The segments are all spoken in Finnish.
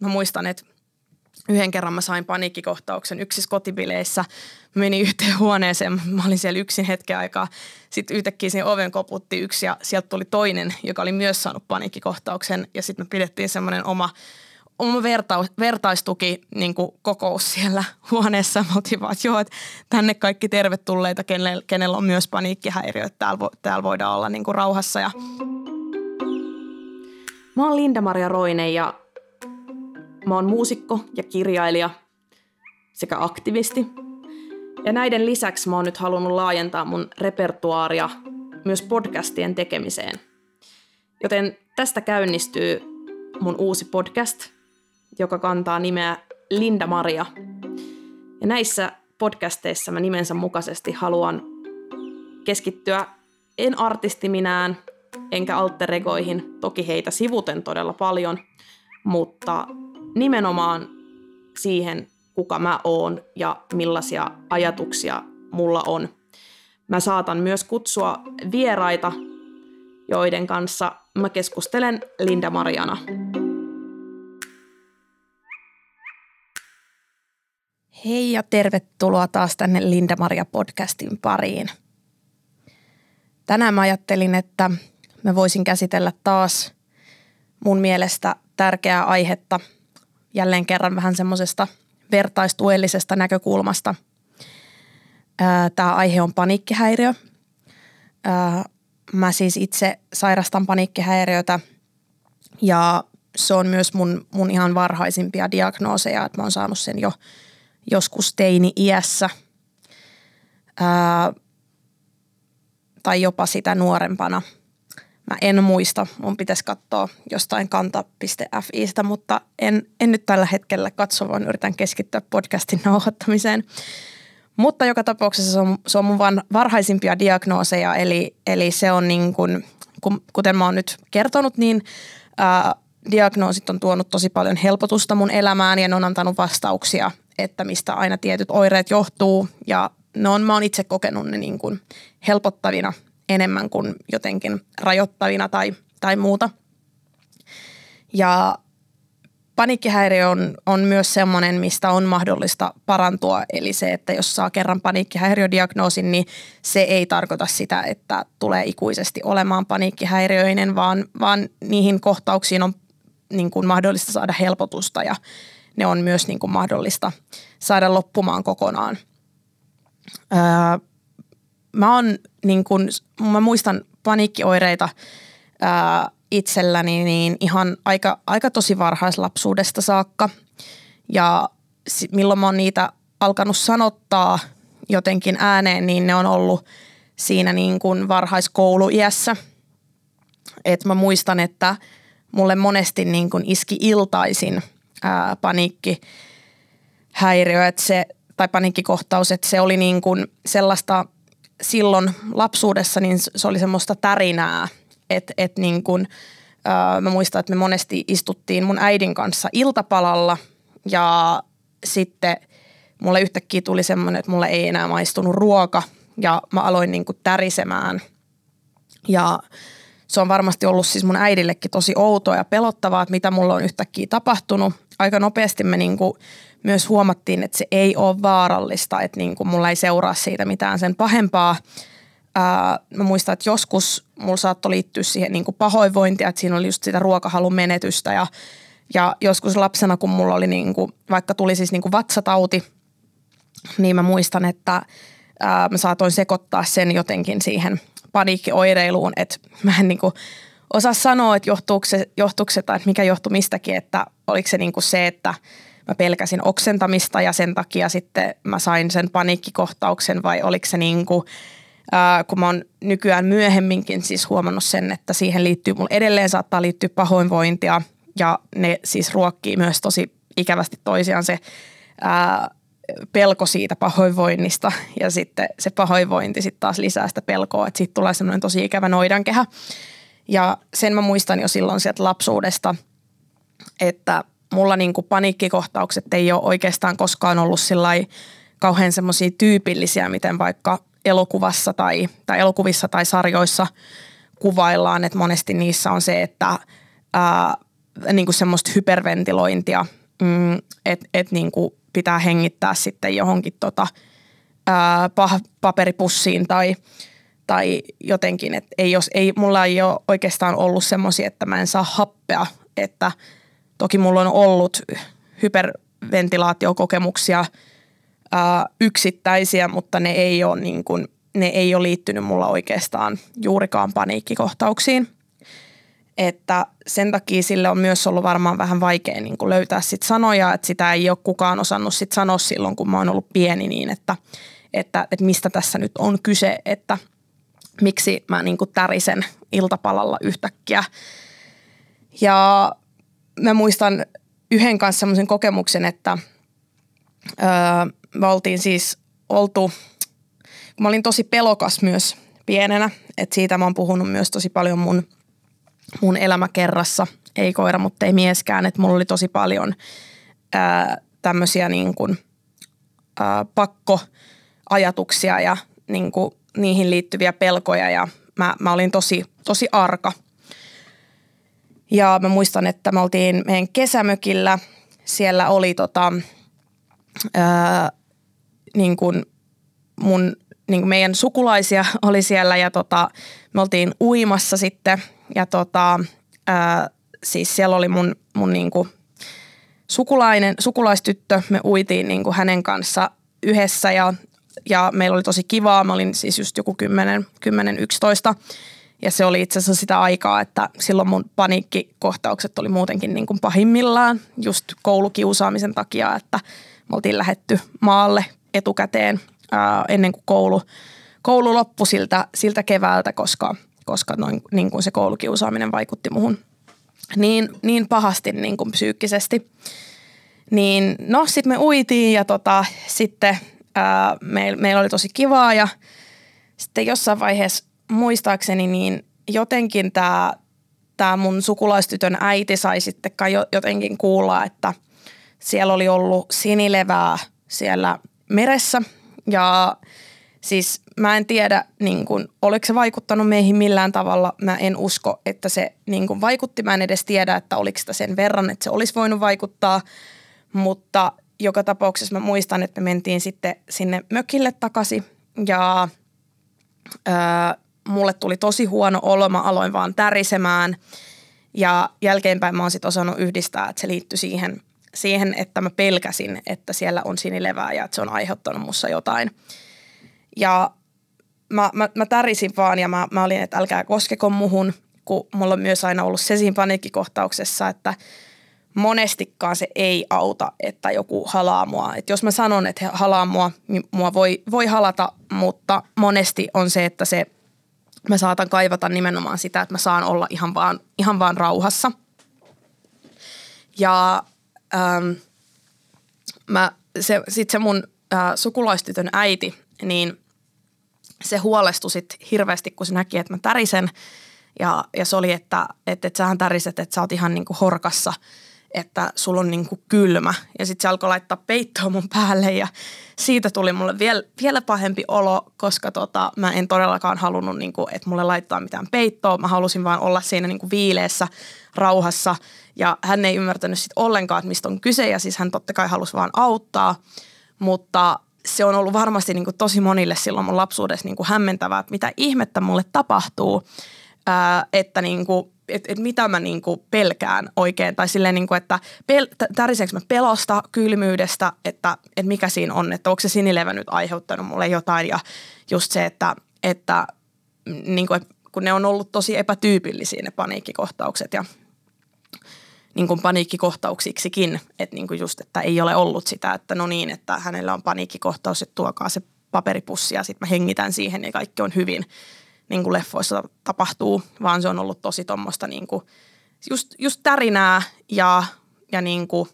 mä muistan, että yhden kerran mä sain paniikkikohtauksen yksissä kotibileissä. Mä menin yhteen huoneeseen, mä olin siellä yksin hetken aikaa. Sitten yhtäkkiä siinä oven koputti yksi ja sieltä tuli toinen, joka oli myös saanut paniikkikohtauksen. Ja sitten me pidettiin semmoinen oma, oma verta, vertaistuki niin kokous siellä huoneessa. Me oltiin vaan, että joo, että tänne kaikki tervetulleita, kenellä, kenellä on myös paniikkihäiriö, että täällä, vo, täällä voidaan olla niin rauhassa. Ja... Mä oon Linda-Maria Roine ja Mä oon muusikko ja kirjailija sekä aktivisti. Ja näiden lisäksi mä oon nyt halunnut laajentaa mun repertuaaria myös podcastien tekemiseen. Joten tästä käynnistyy mun uusi podcast, joka kantaa nimeä Linda Maria. Ja näissä podcasteissa mä nimensä mukaisesti haluan keskittyä en artistiminään enkä alteregoihin, toki heitä sivuten todella paljon, mutta nimenomaan siihen, kuka mä oon ja millaisia ajatuksia mulla on. Mä saatan myös kutsua vieraita, joiden kanssa mä keskustelen Linda Mariana. Hei ja tervetuloa taas tänne Linda Maria podcastin pariin. Tänään mä ajattelin, että mä voisin käsitellä taas mun mielestä tärkeää aihetta – jälleen kerran vähän semmoisesta vertaistuellisesta näkökulmasta. Tämä aihe on paniikkihäiriö. Mä siis itse sairastan paniikkihäiriötä ja se on myös mun, mun ihan varhaisimpia diagnooseja, että mä oon saanut sen jo joskus teini-iässä tai jopa sitä nuorempana – Mä en muista, mun pitäisi katsoa jostain kanta.fiistä, mutta en, en nyt tällä hetkellä katso, vaan yritän keskittyä podcastin nauhoittamiseen. Mutta joka tapauksessa se on, se on mun van, varhaisimpia diagnooseja, eli, eli se on niin kuin, kuten mä oon nyt kertonut, niin ää, diagnoosit on tuonut tosi paljon helpotusta mun elämään ja ne on antanut vastauksia, että mistä aina tietyt oireet johtuu ja ne on, mä oon itse kokenut ne niin kuin helpottavina enemmän kuin jotenkin rajoittavina tai, tai muuta. Ja paniikkihäiriö on, on myös sellainen, mistä on mahdollista parantua. Eli se, että jos saa kerran paniikkihäiriödiagnoosin, niin se ei tarkoita sitä, että tulee ikuisesti olemaan paniikkihäiriöinen, vaan, vaan niihin kohtauksiin on niin kuin mahdollista saada helpotusta ja ne on myös niin kuin mahdollista saada loppumaan kokonaan. Öö, mä oon niin kun, mä muistan paniikkioireita ää, itselläni niin ihan aika, aika tosi varhaislapsuudesta saakka. Ja milloin mä oon niitä alkanut sanottaa jotenkin ääneen, niin ne on ollut siinä niin kuin varhaiskouluiässä. Et mä muistan, että mulle monesti niin kuin iski iltaisin ää, paniikkihäiriö, että se, tai paniikkikohtaus, että se oli niin kuin sellaista – silloin lapsuudessa niin se oli semmoista tärinää, että et niin kun, ää, mä muistan, että me monesti istuttiin mun äidin kanssa iltapalalla ja sitten mulle yhtäkkiä tuli semmoinen, että mulle ei enää maistunut ruoka ja mä aloin niin kuin tärisemään ja se on varmasti ollut siis mun äidillekin tosi outoa ja pelottavaa, että mitä mulla on yhtäkkiä tapahtunut. Aika nopeasti me niin kuin myös huomattiin, että se ei ole vaarallista, että niin kuin mulla ei seuraa siitä mitään sen pahempaa. Ää, mä muistan, että joskus mulla saattoi liittyä siihen niin kuin pahoinvointia, että siinä oli just sitä ruokahalun menetystä ja, ja joskus lapsena, kun mulla oli niin kuin, vaikka tuli siis niin kuin vatsatauti, niin mä muistan, että ää, mä saatoin sekoittaa sen jotenkin siihen paniikkioireiluun, että mä en niin kuin osaa sanoa, että johtuuko se, johtuuko se tai mikä johtui mistäkin, että oliko se niin kuin se, että – mä pelkäsin oksentamista ja sen takia sitten mä sain sen paniikkikohtauksen vai oliko se niin kuin, ää, kun mä oon nykyään myöhemminkin siis huomannut sen, että siihen liittyy, mulla edelleen saattaa liittyä pahoinvointia ja ne siis ruokkii myös tosi ikävästi toisiaan se ää, pelko siitä pahoinvoinnista ja sitten se pahoinvointi sitten taas lisää sitä pelkoa, että siitä tulee semmoinen tosi ikävä noidankehä. Ja sen mä muistan jo silloin sieltä lapsuudesta, että mulla niin kuin paniikkikohtaukset ei ole oikeastaan koskaan ollut kauhean semmoisia tyypillisiä, miten vaikka elokuvassa tai, tai elokuvissa tai sarjoissa kuvaillaan, että monesti niissä on se, että ää, niin kuin semmoista hyperventilointia, mm, että et niin kuin pitää hengittää sitten johonkin tota, ää, paperipussiin tai, tai jotenkin, että ei, jos, ei, mulla ei ole oikeastaan ollut semmoisia, että mä en saa happea, että toki mulla on ollut hyperventilaatiokokemuksia ää, yksittäisiä, mutta ne ei ole niin kuin, ne ei ole liittynyt mulla oikeastaan juurikaan paniikkikohtauksiin – että sen takia sille on myös ollut varmaan vähän vaikea niin kuin löytää sit sanoja, että sitä ei ole kukaan osannut sit sanoa silloin, kun mä oon ollut pieni niin, että, että, että mistä tässä nyt on kyse, että miksi mä niin kuin tärisen iltapalalla yhtäkkiä. Ja mä muistan yhden kanssa semmoisen kokemuksen, että öö, me oltiin siis oltu, mä olin tosi pelokas myös pienenä, että siitä mä oon puhunut myös tosi paljon mun – mun elämäkerrassa, ei koira, mutta ei mieskään, että mulla oli tosi paljon ää, tämmöisiä niin kuin, ää, pakkoajatuksia ja niin kuin, niihin liittyviä pelkoja ja mä, mä olin tosi, tosi arka. Ja mä muistan, että me oltiin meidän kesämökillä, siellä oli tota, ää, niin kuin mun, niin kuin meidän sukulaisia oli siellä ja tota, me oltiin uimassa sitten – ja tota, ää, siis siellä oli mun, mun niinku sukulainen, sukulaistyttö, me uitiin niinku hänen kanssa yhdessä ja, ja meillä oli tosi kivaa. Mä olin siis just joku 10, 10 11 ja se oli itse asiassa sitä aikaa, että silloin mun paniikkikohtaukset oli muutenkin niin kuin pahimmillaan just koulukiusaamisen takia, että me oltiin lähetty maalle etukäteen ää, ennen kuin koulu, koulu loppui siltä, siltä keväältä, koska – koska noin, niin kuin se koulukiusaaminen vaikutti muhun niin, niin pahasti niin kuin psyykkisesti. Niin no sitten me uitiin ja tota, sitten ää, meillä meil oli tosi kivaa ja sitten jossain vaiheessa muistaakseni niin jotenkin tämä tää mun sukulaistytön äiti sai sitten kai jotenkin kuulla, että siellä oli ollut sinilevää siellä meressä ja Siis mä en tiedä, niin kun, oliko se vaikuttanut meihin millään tavalla. Mä en usko, että se niin kun, vaikutti. Mä en edes tiedä, että oliko sitä sen verran, että se olisi voinut vaikuttaa. Mutta joka tapauksessa mä muistan, että me mentiin sitten sinne mökille takaisin ja öö, mulle tuli tosi huono olo. Mä aloin vaan tärisemään ja jälkeenpäin mä oon sitten osannut yhdistää, että se liittyi siihen, siihen, että mä pelkäsin, että siellä on sinilevää ja että se on aiheuttanut mussa jotain – ja mä, mä, mä tärisin vaan ja mä, mä olin, että älkää koskeko muhun, kun mulla on myös aina ollut se siinä paniikkikohtauksessa, että monestikaan se ei auta, että joku halaa mua. Et jos mä sanon, että he halaa mua, niin mua voi, voi halata, mutta monesti on se, että se, mä saatan kaivata nimenomaan sitä, että mä saan olla ihan vaan, ihan vaan rauhassa. Ja ähm, mä, se, sit se mun äh, sukulaistytön äiti, niin se huolestui sit hirveästi, kun se näki, että mä tärisen. Ja, ja se oli, että, että, että sähän täriset, että sä oot ihan niin kuin horkassa, että sulla on niin kuin kylmä. Ja sitten se alkoi laittaa peittoa mun päälle ja siitä tuli mulle vielä, vielä pahempi olo, koska tota, mä en todellakaan halunnut, niin kuin, että mulle laittaa mitään peittoa. Mä halusin vaan olla siinä niin kuin viileessä rauhassa ja hän ei ymmärtänyt sitten ollenkaan, että mistä on kyse ja siis hän totta kai halusi vaan auttaa. Mutta se on ollut varmasti niin kuin tosi monille silloin mun lapsuudessa niin kuin hämmentävää, että mitä ihmettä mulle tapahtuu, ää, että niin kuin, et, et mitä mä niin kuin pelkään oikein. Tai silleen, niin kuin, että pel, täriseekö mä pelosta, kylmyydestä, että, että mikä siinä on, että onko se sinilevä nyt aiheuttanut mulle jotain. Ja just se, että, että niin kuin, kun ne on ollut tosi epätyypillisiä ne paniikkikohtaukset ja niin kuin paniikkikohtauksiksikin, että niin kuin just, että ei ole ollut sitä, että no niin, että hänellä on paniikkikohtaus, että tuokaa se paperipussi ja sitten mä hengitän siihen ja kaikki on hyvin, niin kuin leffoissa tapahtuu, vaan se on ollut tosi tuommoista niin just, just tärinää ja, ja niin kuin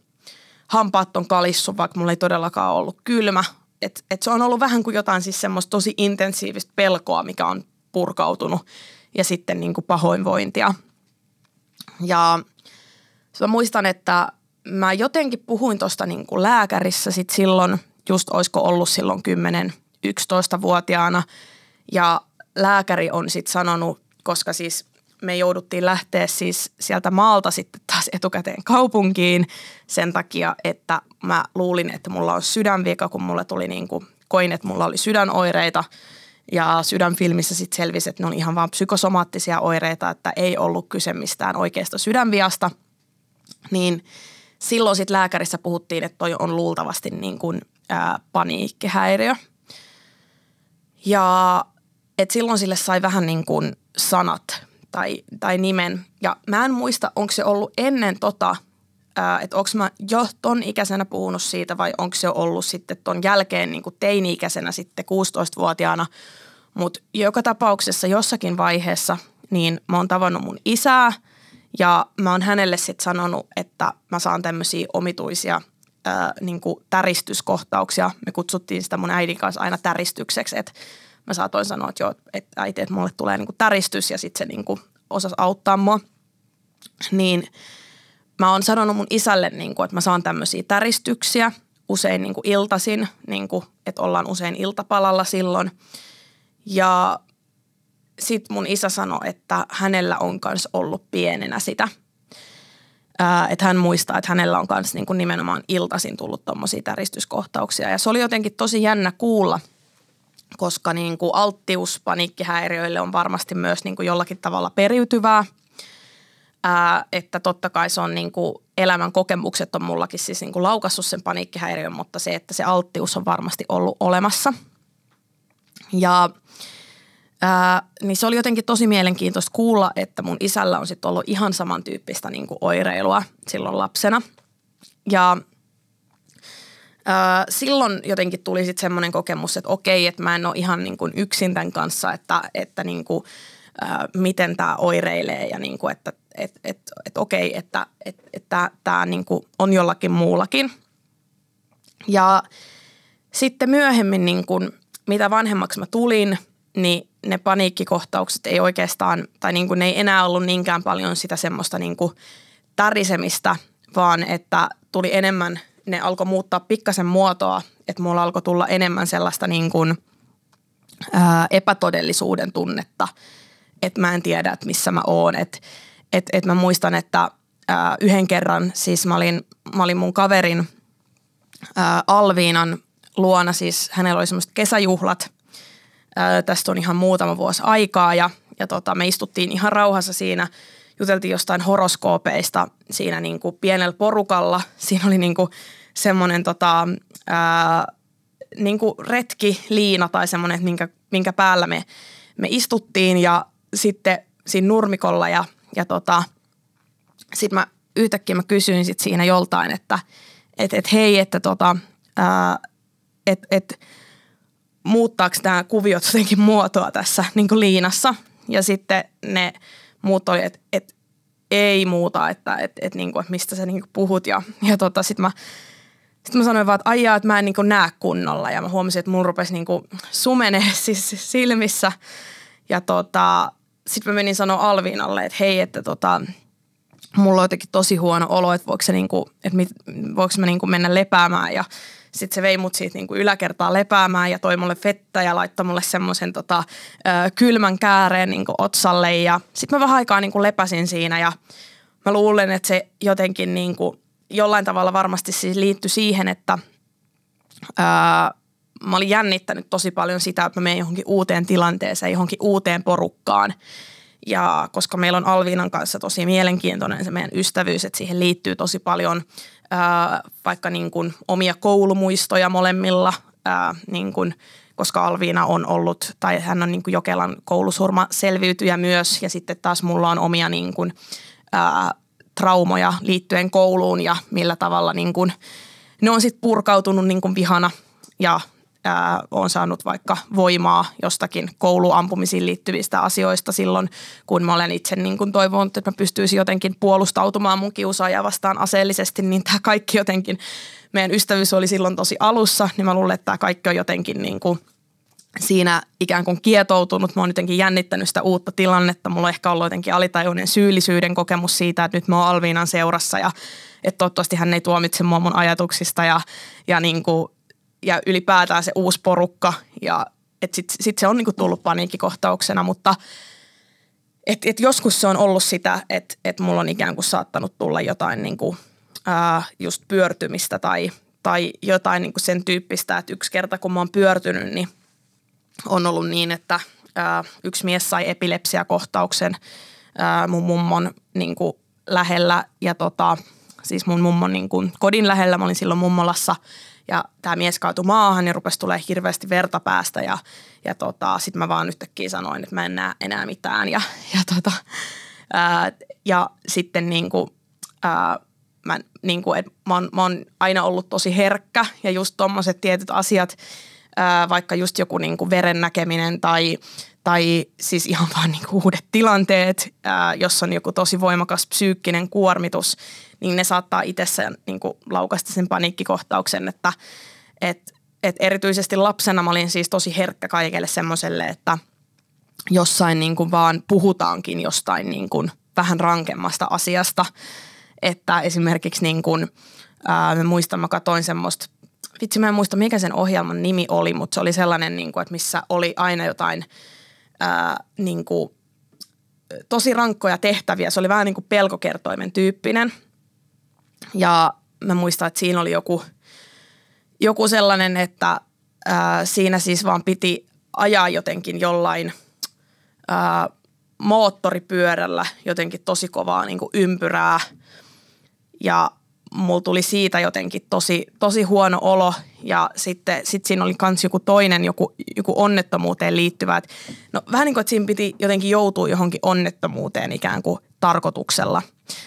hampaat on kalissu, vaikka mulla ei todellakaan ollut kylmä. Et, et se on ollut vähän kuin jotain siis semmoista tosi intensiivistä pelkoa, mikä on purkautunut ja sitten niin kuin pahoinvointia. Ja Mä muistan, että mä jotenkin puhuin tuosta niin lääkärissä sit silloin, just oisko ollut silloin 10-11-vuotiaana. Ja lääkäri on sitten sanonut, koska siis me jouduttiin lähteä siis sieltä maalta sitten taas etukäteen kaupunkiin sen takia, että mä luulin, että mulla on sydänvika, kun mulle tuli niin kuin, koin, että mulla oli sydänoireita ja sydänfilmissä sitten selvisi, että ne on ihan vaan psykosomaattisia oireita, että ei ollut kyse mistään oikeasta sydänviasta. Niin silloin sitten lääkärissä puhuttiin, että toi on luultavasti niin kuin, ää, paniikkihäiriö. Ja et silloin sille sai vähän niin kuin sanat tai, tai nimen. Ja mä en muista, onko se ollut ennen tota, että onko mä jo ton ikäisenä puhunut siitä vai onko se ollut sitten ton jälkeen niin kuin teini-ikäisenä sitten 16-vuotiaana. Mutta joka tapauksessa jossakin vaiheessa niin mä oon tavannut mun isää ja mä oon hänelle sitten sanonut, että mä saan tämmöisiä omituisia ää, niin kuin täristyskohtauksia. Me kutsuttiin sitä mun äidin kanssa aina täristykseksi, että mä saatoin sanoa, että joo, että äiti, että mulle tulee niin kuin täristys ja sitten se niin kuin osasi auttaa mua. Niin mä oon sanonut mun isälle, niin kuin, että mä saan tämmöisiä täristyksiä usein niin kuin iltasin, niin kuin, että ollaan usein iltapalalla silloin. Ja sitten mun isä sanoi, että hänellä on myös ollut pienenä sitä. Että hän muistaa, että hänellä on myös niin nimenomaan iltasin tullut tuommoisia täristyskohtauksia. Ja se oli jotenkin tosi jännä kuulla – koska niin kuin alttius paniikkihäiriöille on varmasti myös niin kuin jollakin tavalla periytyvää. Ää, että totta kai se on niin kuin elämän kokemukset on mullakin siis niin kuin laukassut sen paniikkihäiriön, mutta se, että se alttius on varmasti ollut olemassa. Ja ää, niin se oli jotenkin tosi mielenkiintoista kuulla, että mun isällä on sitten ollut ihan samantyyppistä niin kuin oireilua silloin lapsena. Ja – silloin jotenkin tuli sitten semmoinen kokemus, että okei, että mä en ole ihan niin kuin yksin tämän kanssa, että, että niin kuin, miten tämä oireilee ja niin kuin, että et, et, et okei, että et, et tämä niin kuin on jollakin muullakin. Ja sitten myöhemmin, niin kuin, mitä vanhemmaksi mä tulin, niin ne paniikkikohtaukset ei oikeastaan, tai niin kuin ne ei enää ollut niinkään paljon sitä semmoista niin kuin tärisemistä, vaan että tuli enemmän – ne alkoi muuttaa pikkasen muotoa, että mulla alkoi tulla enemmän sellaista niin kuin, ää, epätodellisuuden tunnetta, että mä en tiedä, että missä mä oon. Että et, et mä muistan, että ää, yhden kerran siis mä olin, mä olin mun kaverin ää, Alviinan luona, siis hänellä oli semmoiset kesäjuhlat. Ää, tästä on ihan muutama vuosi aikaa ja, ja tota, me istuttiin ihan rauhassa siinä – juteltiin jostain horoskoopeista siinä niin kuin pienellä porukalla. Siinä oli niin kuin semmoinen tota, ää, niin kuin retki, liina tai semmoinen, minkä, minkä päällä me, me istuttiin ja sitten siinä nurmikolla ja, ja tota, sitten mä yhtäkkiä mä kysyin sit siinä joltain, että et, et hei, että tota, ää, et, et, muuttaako nämä kuviot jotenkin muotoa tässä niin kuin liinassa. Ja sitten ne muut oli, että et, ei muuta, että et, et, niinku, et mistä sä niinku puhut. Ja, ja tota, sitten mä, sit mä sanoin vaan, että aijaa, että mä en niinku näe kunnolla. Ja mä huomasin, että mun rupesi niinku sumenee siis silmissä. Ja tota, sitten mä menin sanoa Alviinalle, että hei, että tota, mulla on jotenkin tosi huono olo, että voiko, se niinku, että mit, voiko mä niinku mennä lepäämään. Ja sitten se vei mut siitä niin kuin yläkertaa lepäämään ja toi mulle vettä ja laittoi mulle semmoisen tota, kylmän kääreen niin kuin otsalle. Ja sitten mä vähän aikaa niin kuin lepäsin siinä ja mä luulen, että se jotenkin niin kuin jollain tavalla varmasti siis liittyi siihen, että ää, mä olin jännittänyt tosi paljon sitä, että mä menen johonkin uuteen tilanteeseen, johonkin uuteen porukkaan. Ja koska meillä on Alviinan kanssa tosi mielenkiintoinen se meidän ystävyys, että siihen liittyy tosi paljon – ää, vaikka niin kuin omia koulumuistoja molemmilla, ää, niin kuin, koska Alviina on ollut, tai hän on niin kuin Jokelan koulusurma selviytyjä myös, ja sitten taas mulla on omia niin kuin, ää, traumoja liittyen kouluun ja millä tavalla niin kuin, ne on sitten purkautunut niin kuin vihana ja ää, olen saanut vaikka voimaa jostakin kouluampumisiin liittyvistä asioista silloin, kun mä olen itse niin kuin toivonut, että mä pystyisin jotenkin puolustautumaan mun kiusaajaa vastaan aseellisesti, niin tämä kaikki jotenkin, meidän ystävyys oli silloin tosi alussa, niin mä luulen, että tämä kaikki on jotenkin niin kuin siinä ikään kuin kietoutunut. Mä oon jotenkin jännittänyt sitä uutta tilannetta. Mulla on ehkä ollut jotenkin alitajuinen syyllisyyden kokemus siitä, että nyt mä oon Alviinan seurassa ja että toivottavasti hän ei tuomitse mua mun ajatuksista ja, ja niin kuin ja ylipäätään se uusi porukka ja sitten sit se on niinku tullut paniikkikohtauksena, mutta et, et joskus se on ollut sitä, että et mulla on ikään kuin saattanut tulla jotain niin kuin, ää, just pyörtymistä tai, tai jotain niin kuin sen tyyppistä, että yksi kerta kun mä oon pyörtynyt, niin on ollut niin, että ää, yksi mies sai epilepsiakohtauksen ää, mun mummon niin kuin lähellä. Ja tota, siis mun mummon niin kuin kodin lähellä. Mä olin silloin mummolassa. Ja tämä mies kaatui maahan ja rupesi tulee hirveästi verta päästä. Ja, ja tota, sitten mä vaan yhtäkkiä sanoin, että mä en näe enää mitään. Ja, ja, tota, ää, ja sitten niin kuin, ää, mä, niin kuin, et mä, oon, mä oon aina ollut tosi herkkä. Ja just tommoset tietyt asiat, ää, vaikka just joku niin kuin veren näkeminen tai, tai siis ihan vaan niin kuin uudet tilanteet, ää, jos on joku tosi voimakas psyykkinen kuormitus, niin ne saattaa itsessä niin kuin laukasta sen paniikkikohtauksen, että et, et erityisesti lapsena mä olin siis tosi herkkä kaikelle semmoiselle, että jossain niin kuin vaan puhutaankin jostain niin kuin vähän rankemmasta asiasta, että esimerkiksi niin kuin, ää, mä muistan, mä katoin semmoista vitsi mä en muista mikä sen ohjelman nimi oli, mutta se oli sellainen, niin kuin, että missä oli aina jotain ää, niin kuin, tosi rankkoja tehtäviä. Se oli vähän niin kuin pelkokertoimen tyyppinen. Ja mä muistan, että siinä oli joku, joku sellainen, että ää, siinä siis vaan piti ajaa jotenkin jollain ää, moottoripyörällä jotenkin tosi kovaa niin kuin ympyrää. Ja mulla tuli siitä jotenkin tosi, tosi huono olo ja sitten sit siinä oli myös joku toinen, joku, joku onnettomuuteen liittyvä. Et, no vähän niin kuin, että siinä piti jotenkin joutua johonkin onnettomuuteen ikään kuin tarkoituksella.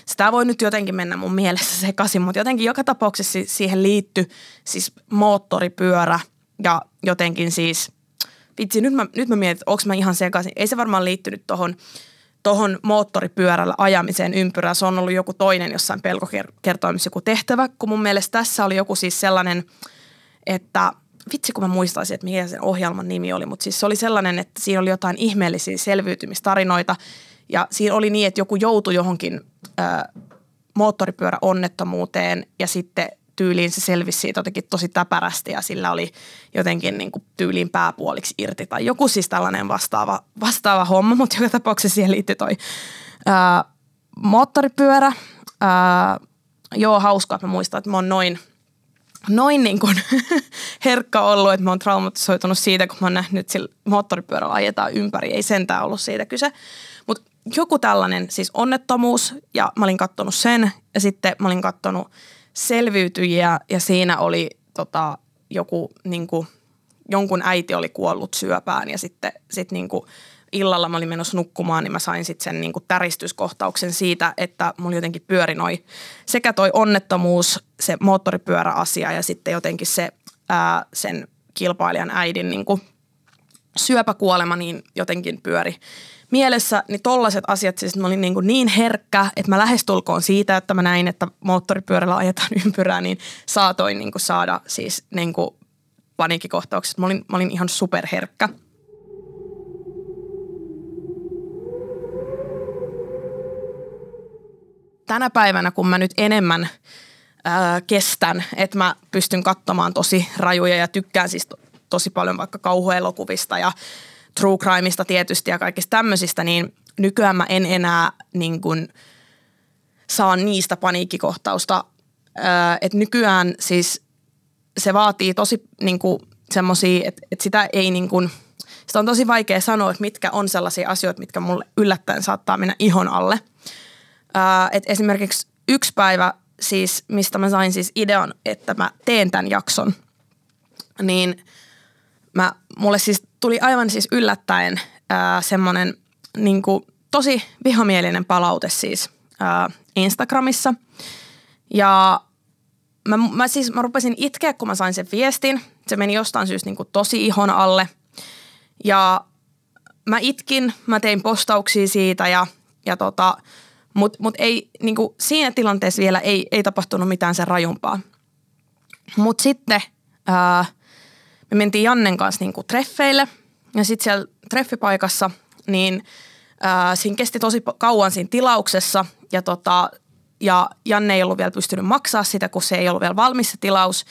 Sitä voi nyt jotenkin mennä mun mielessä sekaisin, mutta jotenkin joka tapauksessa siihen liittyi siis moottoripyörä ja jotenkin siis, vitsi nyt mä, nyt mä mietin, että onko mä ihan sekaisin. Ei se varmaan liittynyt tuohon tuohon moottoripyörällä ajamiseen ympyrää. Se on ollut joku toinen jossain pelkokertoimissa joku tehtävä, kun mun mielestä tässä oli joku siis sellainen, että vitsi kun mä muistaisin, että mikä sen ohjelman nimi oli, mutta siis se oli sellainen, että siinä oli jotain ihmeellisiä selviytymistarinoita ja siinä oli niin, että joku joutui johonkin ö, moottoripyöräonnettomuuteen ja sitten tyyliin se selvisi siitä jotenkin tosi täpärästi ja sillä oli jotenkin niin kuin tyyliin pääpuoliksi irti tai joku siis tällainen vastaava, vastaava homma, mutta joka tapauksessa siihen liittyy toi ää, moottoripyörä. Ää, joo, hauskaa, että mä muistan, että mä oon noin, noin niin kuin herkkä ollut, että mä oon traumatisoitunut siitä, kun mä oon nähnyt, sillä moottoripyörällä ajetaan ympäri. Ei sentään ollut siitä kyse. Mutta joku tällainen siis onnettomuus ja mä olin kattonut sen ja sitten mä olin kattonut – selviytyjiä ja siinä oli tota, joku niin kuin, jonkun äiti oli kuollut syöpään ja sitten sit niin kuin, illalla mä olin menossa nukkumaan, niin mä sain sitten sen niin kuin täristyskohtauksen siitä, että mulla jotenkin pyöri noi sekä toi onnettomuus, se moottoripyöräasia ja sitten jotenkin se ää, sen kilpailijan äidin niin kuin syöpäkuolema niin jotenkin pyöri mielessä, niin tollaiset asiat, siis mä olin niin, kuin niin herkkä, että mä lähestulkoon siitä, että mä näin, että moottoripyörällä ajetaan ympyrää, niin saatoin niin kuin saada siis niin kuin paniikkikohtaukset. Mä olin, mä olin ihan superherkkä. Tänä päivänä, kun mä nyt enemmän ää, kestän, että mä pystyn katsomaan tosi rajuja ja tykkään siis to, tosi paljon vaikka kauhuelokuvista ja true crimeista tietysti ja kaikista tämmöisistä, niin nykyään mä en enää niin kuin saa niistä paniikkikohtausta. Öö, että nykyään siis se vaatii tosi niin semmoisia, että, että sitä ei niin kuin, sitä on tosi vaikea sanoa, että mitkä on sellaisia asioita, mitkä mulle yllättäen saattaa mennä ihon alle. Öö, että esimerkiksi yksi päivä siis, mistä mä sain siis idean, että mä teen tämän jakson, niin mä, mulle siis tuli aivan siis yllättäen semmoinen niin tosi vihamielinen palaute siis ää, Instagramissa. Ja mä, mä siis mä rupesin itkeä, kun mä sain sen viestin. Se meni jostain syystä niin kuin tosi ihon alle. Ja mä itkin, mä tein postauksia siitä ja, ja tota, mutta mut ei, niin kuin siinä tilanteessa vielä ei, ei tapahtunut mitään sen rajumpaa. Mutta sitten ää, me mentiin Jannen kanssa niin kuin treffeille ja sitten siellä treffipaikassa, niin ää, siinä kesti tosi kauan siinä tilauksessa ja, tota, ja Janne ei ollut vielä pystynyt maksaa sitä, kun se ei ollut vielä valmis se tilaus.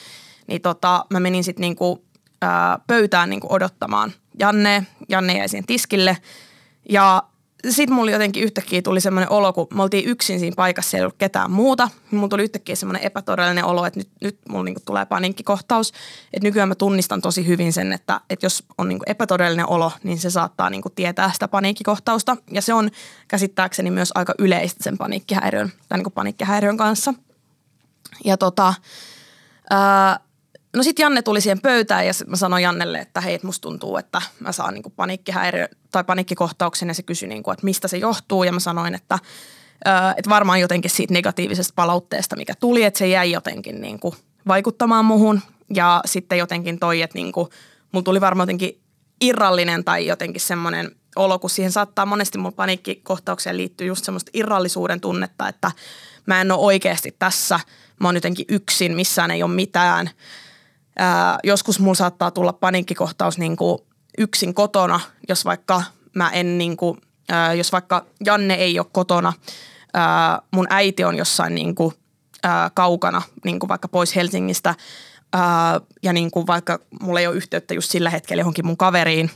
Niin tota, mä menin sitten niinku, ää, pöytään niinku odottamaan Janne. Janne jäi siihen tiskille ja sitten mulla jotenkin yhtäkkiä tuli semmoinen olo, kun me oltiin yksin siinä paikassa, ei ollut ketään muuta. Niin mulla tuli yhtäkkiä semmoinen epätodellinen olo, että nyt, nyt mulla niinku tulee paniikkikohtaus. Että nykyään mä tunnistan tosi hyvin sen, että, että jos on niinku epätodellinen olo, niin se saattaa niinku tietää sitä paniikkikohtausta. Ja se on käsittääkseni myös aika yleistä sen paniikkihäiriön, tai niinku paniikkihäiriön kanssa. Ja tota, ää, No sitten Janne tuli siihen pöytään ja mä sanoin Jannelle, että hei, musta tuntuu, että mä saan niinku paniikkihäiriö tai paniikkikohtauksen. Ja se kysyi, niinku, että mistä se johtuu. Ja mä sanoin, että, että varmaan jotenkin siitä negatiivisesta palautteesta, mikä tuli, että se jäi jotenkin niinku vaikuttamaan muhun. Ja sitten jotenkin toi, että niinku, mulla tuli varmaan jotenkin irrallinen tai jotenkin semmoinen olo, kun siihen saattaa monesti mun paniikkikohtaukseen liittyy just semmoista irrallisuuden tunnetta, että mä en ole oikeasti tässä, mä oon jotenkin yksin, missään ei ole mitään – Ää, joskus mulla saattaa tulla paniikkikohtaus niin kuin yksin kotona, jos vaikka mä en niin kuin, ää, jos vaikka Janne ei ole kotona, ää, mun äiti on jossain niin kuin, ää, kaukana, niin kuin vaikka pois Helsingistä ää, ja niin kuin vaikka mulla ei ole yhteyttä just sillä hetkellä johonkin mun kaveriin,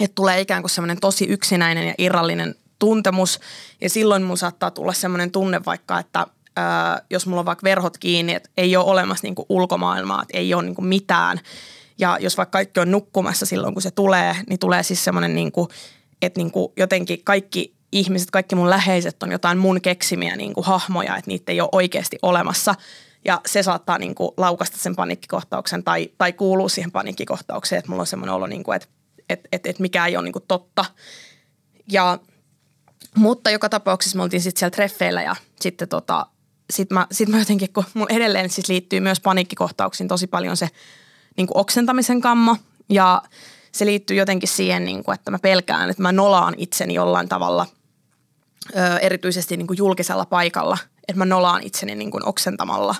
että tulee ikään kuin semmoinen tosi yksinäinen ja irrallinen tuntemus ja silloin mun saattaa tulla semmoinen tunne vaikka, että – jos mulla on vaikka verhot kiinni, että ei ole olemassa niin kuin ulkomaailmaa, että ei ole niin kuin mitään. Ja jos vaikka kaikki on nukkumassa silloin, kun se tulee, niin tulee siis semmoinen, niin kuin, että niin kuin jotenkin kaikki ihmiset, kaikki mun läheiset on jotain mun keksimiä niin kuin hahmoja, että niitä ei ole oikeasti olemassa. Ja se saattaa niin kuin laukasta sen paniikkikohtauksen tai, tai kuuluu siihen paniikkikohtaukseen, että mulla on semmoinen olo, niin kuin, että, että, että, että mikä ei ole niin kuin totta. Ja, mutta joka tapauksessa me oltiin sitten siellä treffeillä ja sitten tota, sitten mä, sit mä jotenkin, kun mun edelleen siis liittyy myös paniikkikohtauksiin tosi paljon se niin kuin oksentamisen kammo ja se liittyy jotenkin siihen, niin kuin, että mä pelkään, että mä nolaan itseni jollain tavalla ö, erityisesti niin kuin julkisella paikalla, että mä nolaan itseni niin kuin oksentamalla.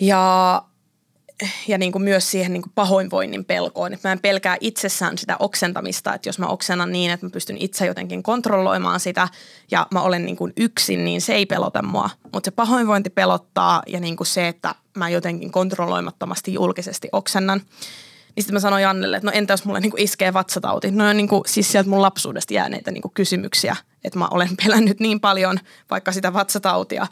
Ja ja niin kuin myös siihen niin kuin pahoinvoinnin pelkoon. Että mä en pelkää itsessään sitä oksentamista, että jos mä oksennan niin, että mä pystyn itse jotenkin kontrolloimaan sitä ja mä olen niin kuin yksin, niin se ei pelota mua. Mutta se pahoinvointi pelottaa ja niin kuin se, että mä jotenkin kontrolloimattomasti julkisesti oksennan. Niin sitten mä sanoin Jannelle, että no entä jos mulle niin kuin iskee vatsatauti? No on niin kuin, siis sieltä mun lapsuudesta jääneitä niin kuin kysymyksiä, että mä olen pelännyt niin paljon vaikka sitä vatsatautia,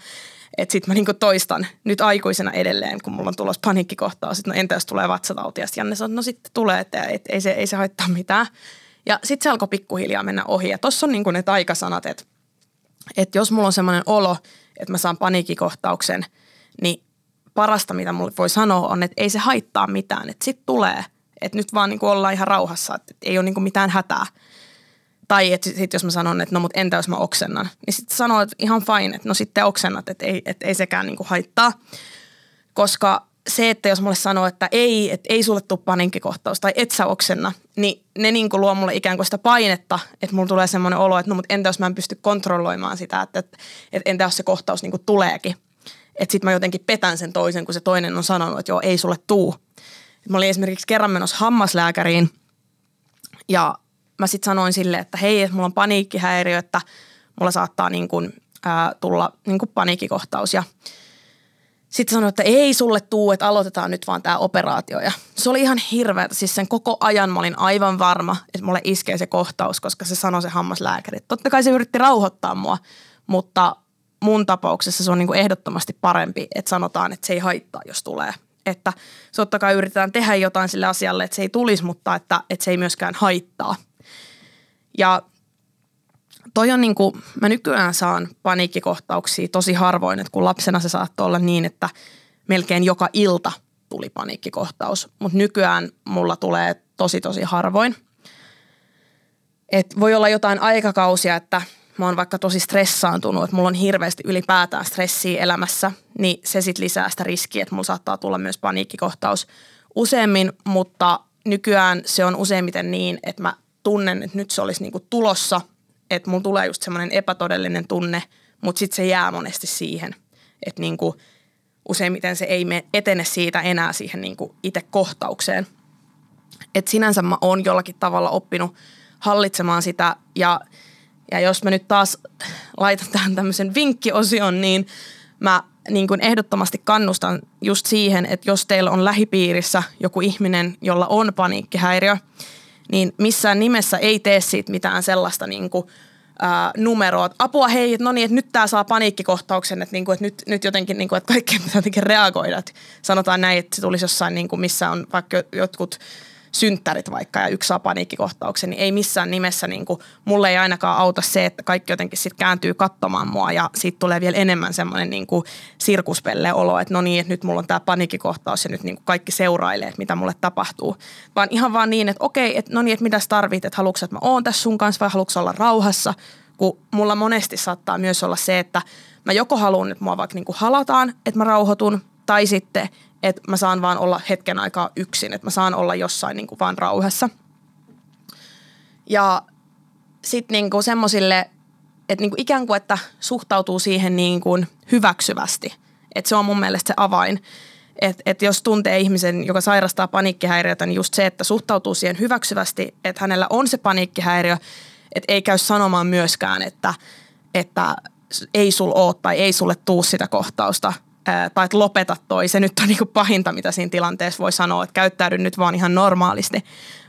että sitten mä niinku toistan nyt aikuisena edelleen, kun mulla on tulossa paniikkikohtaus, että no entä jos tulee vatsatauti. Ja Janne sanoi, no sitten tulee, että et, ei, se, ei se haittaa mitään. Ja sitten se alkoi pikkuhiljaa mennä ohi. Ja tuossa on niinku ne taikasanat, että, että jos mulla on semmoinen olo, että mä saan paniikkikohtauksen, niin parasta, mitä mulle voi sanoa, on, että ei se haittaa mitään. Että sitten tulee, että nyt vaan niinku ollaan ihan rauhassa, että ei ole niinku mitään hätää. Tai että sit jos mä sanon, että no mut entä jos mä oksennan, niin sitten sanoo, että ihan fine, että no sitten oksennat, että ei, että ei sekään niinku haittaa. Koska se, että jos mulle sanoo, että ei, että ei sulle tule paniikkikohtaus tai et sä oksenna, niin ne niinku luo mulle ikään kuin sitä painetta, että mulla tulee semmoinen olo, että no mut entä jos mä en pysty kontrolloimaan sitä, että, että, että entä jos se kohtaus niinku tuleekin. Että sit mä jotenkin petän sen toisen, kun se toinen on sanonut, että joo, ei sulle tuu. Mä olin esimerkiksi kerran menossa hammaslääkäriin ja mä sitten sanoin sille, että hei, että mulla on paniikkihäiriö, että mulla saattaa niin kuin, ää, tulla niin kuin paniikkikohtaus. Ja sitten sanoin, että ei sulle tuu, että aloitetaan nyt vaan tämä operaatio. Ja se oli ihan hirveä. Siis sen koko ajan mä olin aivan varma, että mulle iskee se kohtaus, koska se sanoi se hammaslääkäri. Totta kai se yritti rauhoittaa mua, mutta mun tapauksessa se on niin kuin ehdottomasti parempi, että sanotaan, että se ei haittaa, jos tulee. Että se totta kai yritetään tehdä jotain sille asialle, että se ei tulisi, mutta että, että se ei myöskään haittaa – ja toi on niin kuin, mä nykyään saan paniikkikohtauksia tosi harvoin, että kun lapsena se saattoi olla niin, että melkein joka ilta tuli paniikkikohtaus, mutta nykyään mulla tulee tosi tosi harvoin. Et voi olla jotain aikakausia, että mä oon vaikka tosi stressaantunut, että mulla on hirveästi ylipäätään stressiä elämässä, niin se sitten lisää sitä riskiä, että mulla saattaa tulla myös paniikkikohtaus useammin, mutta nykyään se on useimmiten niin, että mä tunnen, että nyt se olisi niinku tulossa, että mulla tulee just semmoinen epätodellinen tunne, mutta sitten se jää monesti siihen, että niinku useimmiten se ei me etene siitä enää siihen niinku itse kohtaukseen. Että sinänsä mä oon jollakin tavalla oppinut hallitsemaan sitä ja, ja jos mä nyt taas laitan tähän tämmöisen vinkkiosion, niin mä niin kuin ehdottomasti kannustan just siihen, että jos teillä on lähipiirissä joku ihminen, jolla on paniikkihäiriö – niin missään nimessä ei tee siitä mitään sellaista niin kuin, ää, numeroa. Apua hei, no niin, että nyt tämä saa paniikkikohtauksen, että, niin kuin, että nyt, nyt jotenkin, niin kuin, että kaikkeen pitää jotenkin reagoida. Että sanotaan näin, että se tulisi jossain, niin kuin, missä on vaikka jotkut – synttärit vaikka ja yksi saa paniikkikohtauksen, niin ei missään nimessä niin kuin, mulle ei ainakaan auta se, että kaikki jotenkin sitten kääntyy katsomaan mua ja siitä tulee vielä enemmän semmoinen niin sirkuspelle olo, että no niin, että nyt mulla on tämä paniikkikohtaus ja nyt niin kuin kaikki seurailee, että mitä mulle tapahtuu. Vaan ihan vaan niin, että okei, että no niin, että mitä tarvit, että haluatko, että mä oon tässä sun kanssa vai haluatko olla rauhassa, kun mulla monesti saattaa myös olla se, että mä joko haluan, että mua vaikka niin kuin halataan, että mä rauhoitun, tai sitten, että mä saan vaan olla hetken aikaa yksin, että mä saan olla jossain niin kuin vaan rauhassa. Ja sitten niin kuin semmoisille, että niin kuin ikään kuin, että suhtautuu siihen niin kuin hyväksyvästi. Että se on mun mielestä se avain. Että et jos tuntee ihmisen, joka sairastaa paniikkihäiriötä, niin just se, että suhtautuu siihen hyväksyvästi, että hänellä on se paniikkihäiriö, että ei käy sanomaan myöskään, että, että ei sul oo tai ei sulle tuu sitä kohtausta, tai että lopeta toi. Se nyt on niin kuin pahinta, mitä siinä tilanteessa voi sanoa, että käyttäydy nyt vaan ihan normaalisti.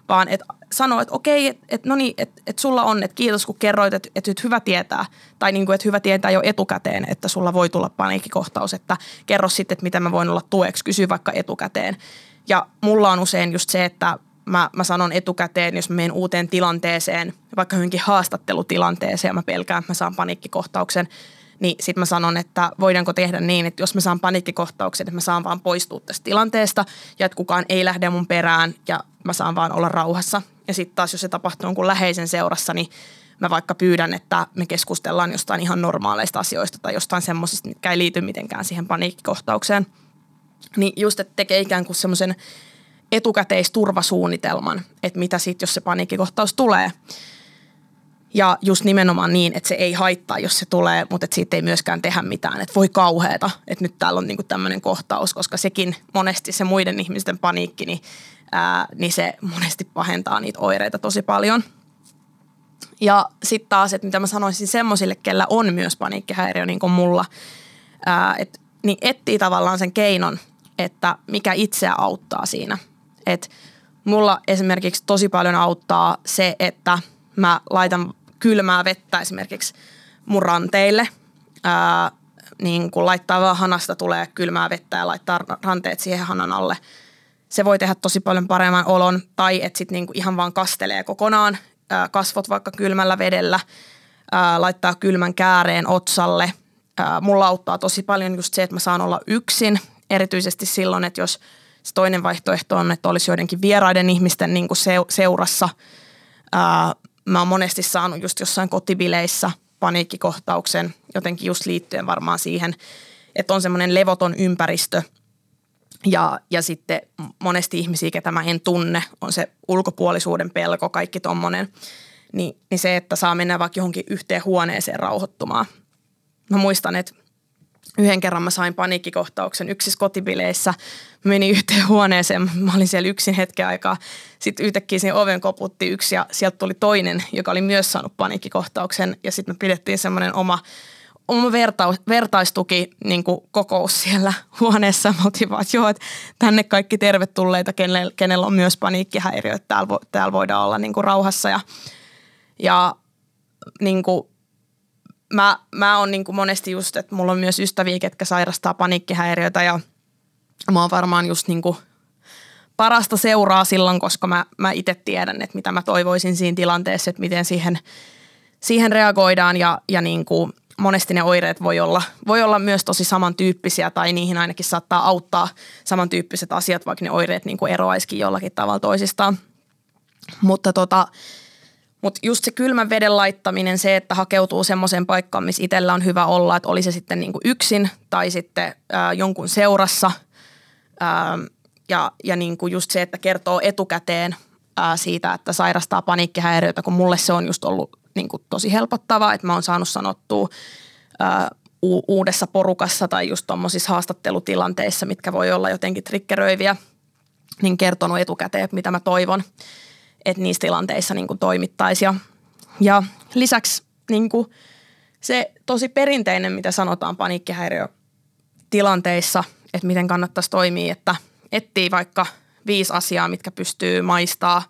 Vaan että sanoo, että okei, että et, no niin, että et sulla on, että kiitos kun kerroit, että et nyt hyvä tietää. Tai niin kuin, että hyvä tietää jo etukäteen, että sulla voi tulla paniikkikohtaus, että kerro sitten, että miten mä voin olla tueksi, kysy vaikka etukäteen. Ja mulla on usein just se, että mä, mä sanon etukäteen, jos mä menen uuteen tilanteeseen, vaikka hyvänkin haastattelutilanteeseen ja mä pelkään, että mä saan paniikkikohtauksen – niin sitten mä sanon, että voidaanko tehdä niin, että jos mä saan paniikkikohtauksen, että mä saan vaan poistua tästä tilanteesta ja että kukaan ei lähde mun perään ja mä saan vaan olla rauhassa. Ja sitten taas, jos se tapahtuu jonkun läheisen seurassa, niin mä vaikka pyydän, että me keskustellaan jostain ihan normaaleista asioista tai jostain semmoisista, mitkä ei liity mitenkään siihen paniikkikohtaukseen. Niin just, että tekee ikään kuin semmoisen etukäteisturvasuunnitelman, että mitä sitten, jos se paniikkikohtaus tulee – ja just nimenomaan niin, että se ei haittaa, jos se tulee, mutta että siitä ei myöskään tehdä mitään. Että voi kauheata, että nyt täällä on niinku tämmöinen kohtaus, koska sekin monesti se muiden ihmisten paniikki, niin, ää, niin se monesti pahentaa niitä oireita tosi paljon. Ja sitten taas, että mitä mä sanoisin semmoisille, kellä on myös paniikkihäiriö niin kuin mulla, ää, et, niin etsii tavallaan sen keinon, että mikä itseä auttaa siinä. Että mulla esimerkiksi tosi paljon auttaa se, että mä laitan kylmää vettä esimerkiksi mun ranteille. Ää, niin kun laittaa vaan hanasta tulee kylmää vettä ja laittaa ranteet siihen hanan alle. Se voi tehdä tosi paljon paremman olon. Tai että sitten niinku ihan vaan kastelee kokonaan ää, kasvot vaikka kylmällä vedellä. Ää, laittaa kylmän kääreen otsalle. Ää, mulla auttaa tosi paljon just se, että mä saan olla yksin. Erityisesti silloin, että jos se toinen vaihtoehto on, että olisi joidenkin vieraiden ihmisten niin kuin seurassa – mä oon monesti saanut just jossain kotibileissä paniikkikohtauksen, jotenkin just liittyen varmaan siihen, että on semmoinen levoton ympäristö ja, ja sitten monesti ihmisiä, ketä mä en tunne, on se ulkopuolisuuden pelko, kaikki tommonen. Niin, niin se, että saa mennä vaikka johonkin yhteen huoneeseen rauhoittumaan. Mä muistan, että yhden kerran mä sain paniikkikohtauksen yksissä kotibileissä. Mä menin yhteen huoneeseen, mä olin siellä yksin hetken aikaa. Sitten yhtäkkiä siinä oven koputti yksi ja sieltä tuli toinen, joka oli myös saanut paniikkikohtauksen. Ja sitten me pidettiin semmoinen oma, oma vertaus, vertaistuki niin kokous siellä huoneessa. Me oltiin vaan, että joo, että tänne kaikki tervetulleita, kenellä, kenellä on myös paniikkihäiriö, että täällä, vo, täällä voidaan olla niin rauhassa. Ja, ja niin kuin mä, mä oon niin kuin monesti just, että mulla on myös ystäviä, ketkä sairastaa paniikkihäiriötä ja mä oon varmaan just niin kuin parasta seuraa silloin, koska mä, mä itse tiedän, että mitä mä toivoisin siinä tilanteessa, että miten siihen, siihen reagoidaan ja, ja niin kuin monesti ne oireet voi olla, voi olla myös tosi samantyyppisiä tai niihin ainakin saattaa auttaa samantyyppiset asiat, vaikka ne oireet niin kuin eroaisikin jollakin tavalla toisistaan. Mutta tota, mutta just se kylmän veden laittaminen, se, että hakeutuu semmoiseen paikkaan, missä itsellä on hyvä olla, että oli se sitten niinku yksin tai sitten ää, jonkun seurassa. Ää, ja ja niinku just se, että kertoo etukäteen ää, siitä, että sairastaa paniikkihäiriötä, kun mulle se on just ollut niinku tosi helpottavaa, että mä oon saanut sanottua ää, u- uudessa porukassa tai just tuommoisissa haastattelutilanteissa, mitkä voi olla jotenkin triggeröiviä, niin kertonut etukäteen, mitä mä toivon – että niissä tilanteissa niin kuin toimittaisiin. Ja, ja lisäksi niin kuin se tosi perinteinen, mitä sanotaan paniikkihäiriötilanteissa, että miten kannattaisi toimia, että etsii vaikka viisi asiaa, mitkä pystyy maistaa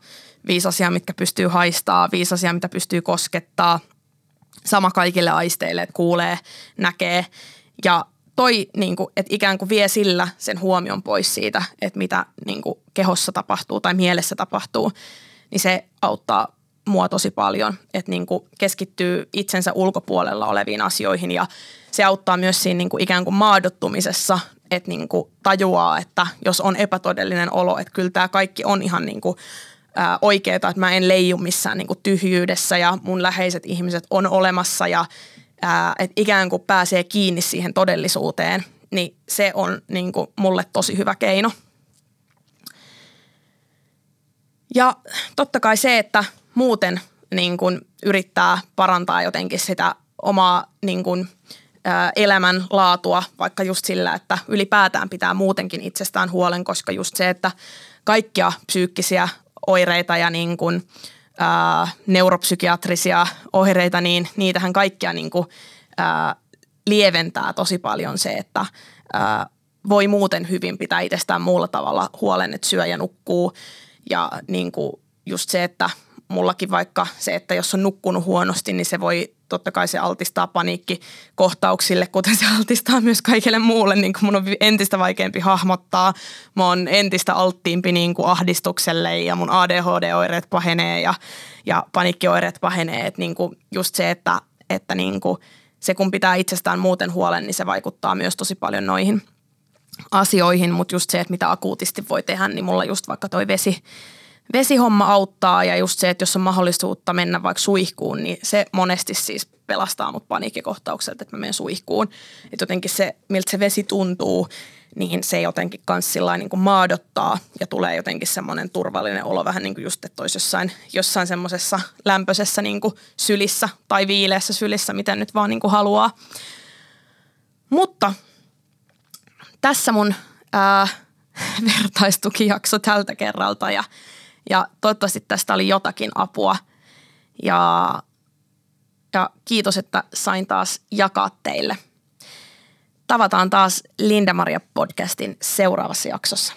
viisi asiaa, mitkä pystyy haistaa, viisi asiaa, mitä pystyy koskettaa. Sama kaikille aisteille, että kuulee, näkee. Ja toi, niin kuin, että ikään kuin vie sillä sen huomion pois siitä, että mitä niin kuin, kehossa tapahtuu tai mielessä tapahtuu, niin se auttaa mua tosi paljon, että niin kuin keskittyy itsensä ulkopuolella oleviin asioihin ja se auttaa myös siinä niin kuin ikään kuin maadottumisessa, että niin kuin tajuaa, että jos on epätodellinen olo, että kyllä tämä kaikki on ihan niin kuin oikeaa, että mä en leiju missään niin kuin tyhjyydessä ja mun läheiset ihmiset on olemassa ja että ikään kuin pääsee kiinni siihen todellisuuteen, niin se on niin kuin mulle tosi hyvä keino. Ja totta kai se, että muuten niin kuin yrittää parantaa jotenkin sitä omaa niin kuin, ää, elämänlaatua, vaikka just sillä, että ylipäätään pitää muutenkin itsestään huolen, koska just se, että kaikkia psyykkisiä oireita ja niin kuin, ää, neuropsykiatrisia oireita, niin niitähän kaikkia niin kuin, ää, lieventää tosi paljon se, että ää, voi muuten hyvin pitää itsestään muulla tavalla huolen, että syö ja nukkuu ja niin kuin just se, että mullakin vaikka se, että jos on nukkunut huonosti, niin se voi totta kai se altistaa paniikkikohtauksille, kuten se altistaa myös kaikille muulle, niin kuin mun on entistä vaikeampi hahmottaa. Mä oon entistä alttiimpi niin kuin ahdistukselle ja mun ADHD-oireet pahenee ja, ja paniikkioireet pahenee. Et niin kuin just se, että, että niin kuin se kun pitää itsestään muuten huolen, niin se vaikuttaa myös tosi paljon noihin asioihin, mutta just se, että mitä akuutisti voi tehdä, niin mulla just vaikka toi vesi, vesihomma auttaa ja just se, että jos on mahdollisuutta mennä vaikka suihkuun, niin se monesti siis pelastaa mut paniikkikohtaukselta, että mä menen suihkuun. Että jotenkin se, miltä se vesi tuntuu, niin se jotenkin kans sillä niin kuin maadottaa ja tulee jotenkin semmoinen turvallinen olo vähän niin kuin just, että olisi jossain, jossain semmoisessa lämpöisessä niin kuin sylissä tai viileässä sylissä, miten nyt vaan niin kuin haluaa. Mutta tässä mun ää, vertaistukijakso tältä kerralta ja – ja toivottavasti tästä oli jotakin apua. Ja, ja kiitos, että sain taas jakaa teille. Tavataan taas Linda Maria podcastin seuraavassa jaksossa.